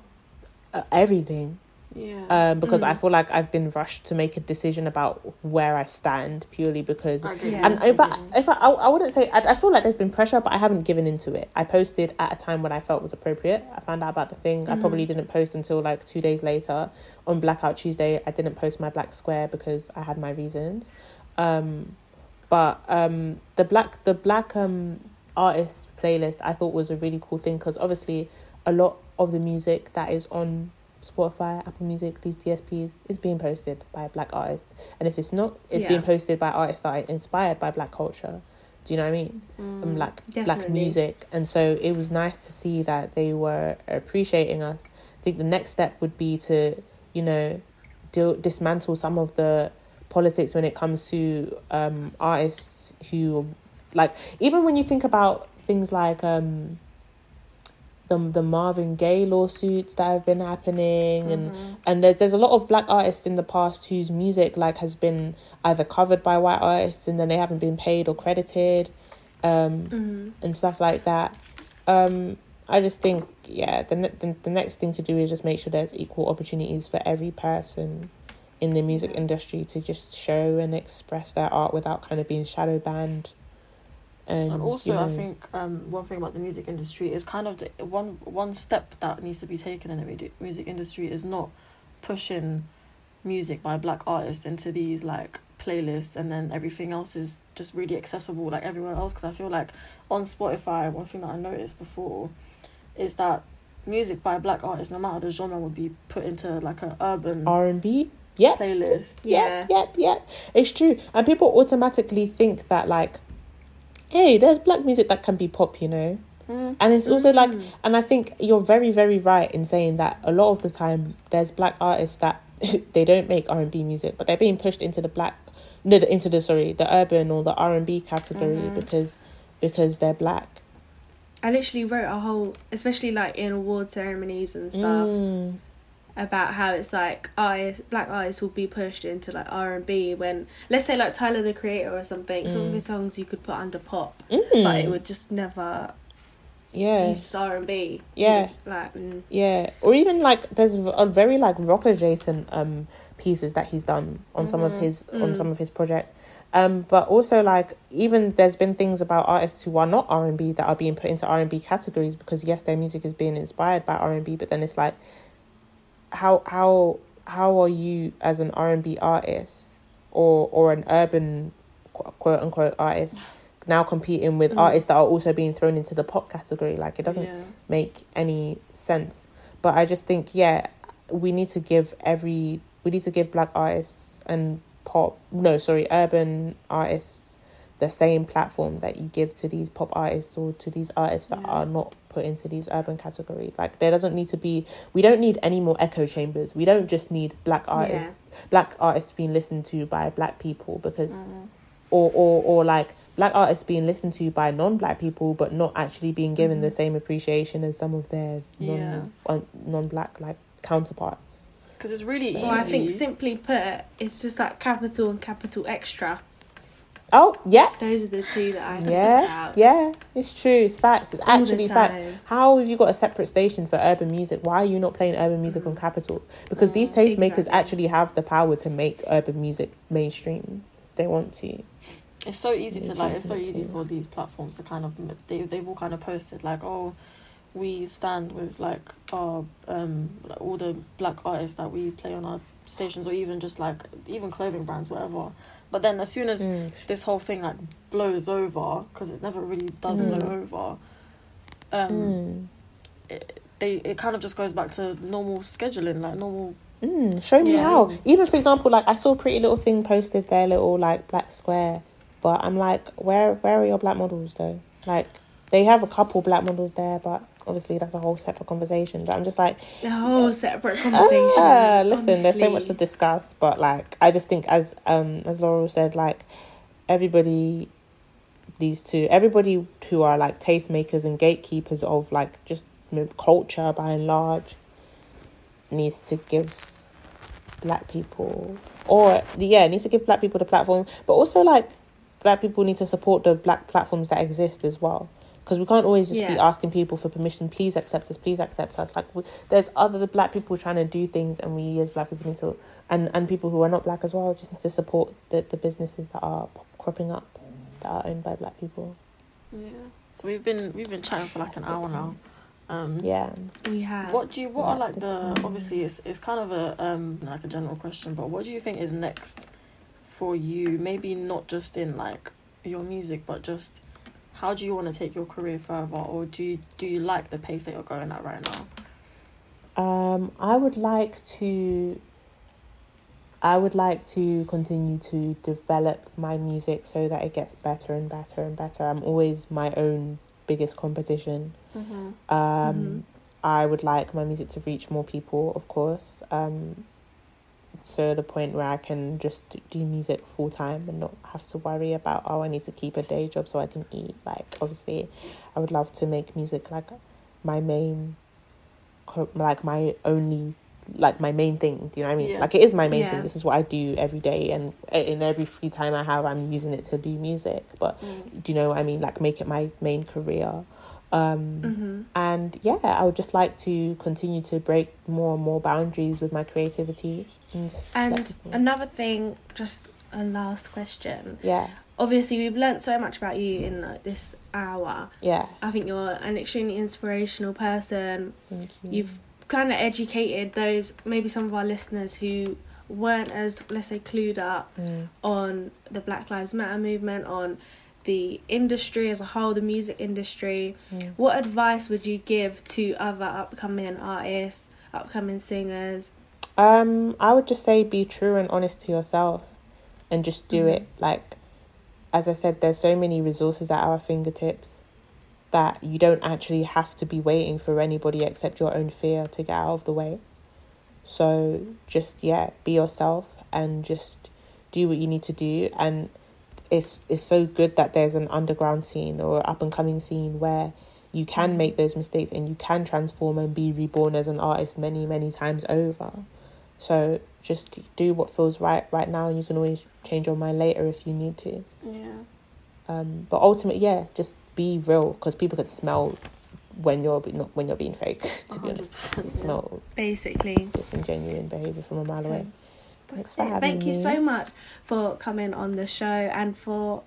uh, everything Yeah. um, because I Mm. feel like I've been rushed to make a decision about where I stand purely because I agree. Yeah. and I if I, if I, I, I wouldn't say, I, I feel like there's been pressure, but I haven't given into it. I posted at a time when I felt was appropriate. I found out about the thing. I Mhm. probably didn't post until like two days later on Blackout Tuesday. I didn't post my black square because I had my reasons. Um, but um, the black, the black um, artist playlist I thought was a really cool thing because obviously a lot of the music that is on Spotify, Apple Music, these DSPs is being posted by black artists. And if it's not, it's Yeah. being posted by artists that are inspired by black culture. Do you know what I mean? Mm. And black black music. And so it was nice to see that they were appreciating us. I think the next step would be to, you know, do, dismantle some of the politics when it comes to um, artists who, like, even when you think about things like um, the the Marvin Gaye lawsuits that have been happening, and Mhm. and there's there's a lot of black artists in the past whose music like has been either covered by white artists and then they haven't been paid or credited, um, Mm-hmm. and stuff like that. Um, I just think yeah, the, ne- the the next thing to do is just make sure there's equal opportunities for every person in the music industry to just show and express their art without kind of being shadow banned. And, And also, you I think um, one thing about the music industry is kind of the one one step that needs to be taken in the music industry is not pushing music by black artists into these like playlists and then everything else is just really accessible like everywhere else because I feel like on Spotify one thing that I noticed before is that music by black artists no matter the genre would be put into like an urban R and B. Yep, playlist Yeah. Yep, yep, yep. It's true. And people automatically think that like, hey, there's black music that can be pop, you know. Mm. And it's also like, Mm. and I think you're very, very right in saying that a lot of the time there's black artists that they don't make R and B music, but they're being pushed into the black, no, the- into the sorry, the urban or the R and B category Mhm. because because they're black. I literally wrote a whole, especially like in award ceremonies and stuff, Mm. About how it's like artists, black eyes will be pushed into like R and B when, let's say like Tyler the Creator or something. Some of Mm. his songs you could put under pop, Mm. but it would just never. yeah. He's R and B. Yeah. Like. Mm. Yeah, or even like there's a very like rock adjacent um pieces that he's done on some of Mhm. his on Mm. some of his projects. Um, but also like even there's been things about artists who are not R and B that are being put into R and B categories because yes, their music is being inspired by R and B, but then it's like how how how are you as an R and B artist or or an urban quote unquote artist now competing with Mm. artists that are also being thrown into the pop category? Like it doesn't Yeah. make any sense. But I just think, yeah, we need to give every we need to give black artists and pop no, sorry, urban artists the same platform that you give to these pop artists or to these artists that Yeah. are not put into these urban categories. Like there doesn't need to be we don't need any more echo chambers. We don't just need black artists black artists being listened to by black people because Mm. or, or or like black artists being listened to by non-black people but not actually being given the Mhm. same appreciation as some of their non Yeah. un- non-black like counterparts Because it's really So- easy. Well, I think simply put, it's just like capital and Capital XTRA. Oh yeah Those are the two that I think yeah about. yeah it's true it's facts it's all actually facts how have you got a separate station for urban music why are you not playing urban music on capital because these Mm, tastemakers exactly. actually have the power to make urban music mainstream they want to It's so easy to like. It's so easy definitely. for these platforms to kind of they they've all kind of posted like oh, we stand with like our um like all the black artists that we play on our stations or even just like even clothing brands whatever. But then as soon as Mm. this whole thing like blows over because it never really does Mm. blow over, um, Mm. it, they it kind of just goes back to normal scheduling like normal. Mm, show me how. Even for example, like I saw Pretty Little Thing posted their little like black square, but I'm like, where where are your black models though? Like they have a couple black models there, but obviously that's a whole separate conversation. But I'm just like, A whole separate conversation. ah, listen, there's so much to discuss, but like I just think as um as Laurel said, like everybody, these two, everybody who are like tastemakers and gatekeepers of like just culture by and large, needs to give black people or yeah needs to give black people the platform but also like black people need to support the black platforms that exist as well because we can't always just be asking people for permission please accept us please accept us like we, there's other black people trying to do things and we as black people need to and and people who are not black as well just need to support the, the businesses that are cropping up that are owned by black people Yeah. So we've been we've been chatting for like an hour now. Um, yeah We have. What do you what are like the the obviously it's it's kind of a um like a general question, but what do you think is next for you? Maybe not just in like your music, but just how do you want to take your career further, or do you do you like the pace that you're going at right now? Um, I would like to. I would like to continue to develop my music so that it gets better and better and better. I'm always my own biggest competition. Mm-hmm. Um, Mhm. I would like my music to reach more people, of course. Um, to the point where I can just do music full time and not have to worry about oh I need to keep a day job so I can eat. Like obviously, I would love to make music like my main, like my only, like my main thing. Do you know what I mean? Yeah. Like it is my main Yeah. thing. This is what I do every day, and in every free time I have, I'm using it to do music. But Mm. do you know what I mean? Like make it my main career. Um, hmm and yeah, I would just like to continue to break more and more boundaries with my creativity. And, And another thing, just a last question. yeah, Obviously, we've learnt so much about you in like, this hour. yeah. I think you're an extremely inspirational person. Thank you. You've kind of educated those, maybe some of our listeners who weren't as, let's say, clued up Mm. on the Black Lives Matter movement, on the industry as a whole, the music industry. Mm. What advice would you give to other upcoming artists, upcoming singers? Um, I would just say be true and honest to yourself, and just do Mhm. it. Like, as I said, there's so many resources at our fingertips. that you don't actually have to be waiting for anybody except your own fear to get out of the way. So just yeah, be yourself and just do what you need to do and it's it's so good that there's an underground scene or up and coming scene where you can make those mistakes and you can transform and be reborn as an artist many many times over so just do what feels right right now and you can always change your mind later if you need to Yeah. um but ultimately yeah just be real because people can smell when you're not when you're being fake to be honest 100%, you yeah. smell Basically. disingenuine behavior from a mile So, away That's Thanks it. Thank you me. so much for coming on the show and for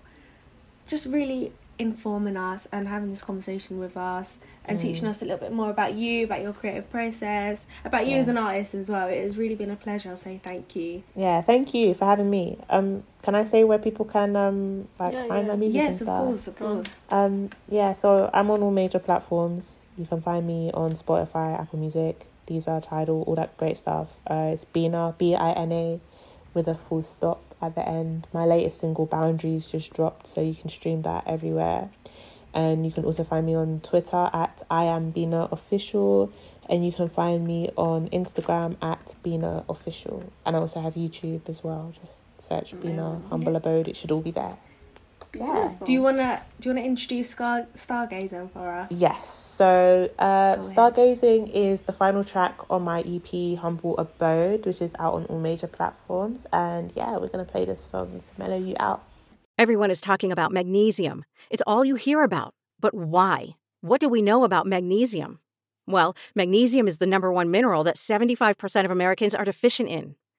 just really informing us and having this conversation with us and Mm. teaching us a little bit more about you, about your creative process, about you Yeah. as an artist as well. It has really been a pleasure, so thank you. yeah thank you for having me um can i say where people can um like Yeah, find yeah. my music yes, of stuff? course, of course. Um, yeah, so I'm on all major platforms. You can find me on Spotify, Apple Music, Deezer, Tidal, all that great stuff. Uh, it's Bina, B I N A, with a full stop at the end. My latest single, Boundaries, just dropped, so you can stream that everywhere. And you can also find me on Twitter at I am Bina Official, and you can find me on Instagram at Bina Official. And I also have YouTube as well. Just search Bina. Humble Abode; it should all be there. Beautiful. Do you wanna do you wanna introduce star stargazing for us? Yes. So, uh, Go ahead. Stargazing is the final track on my EP, Humble Abode, which is out on all major platforms. And yeah, we're going to play this song to mellow you out. Everyone is talking about magnesium. It's all you hear about. But why? What do we know about magnesium? Well, magnesium is the number one mineral that 75% of Americans are deficient in.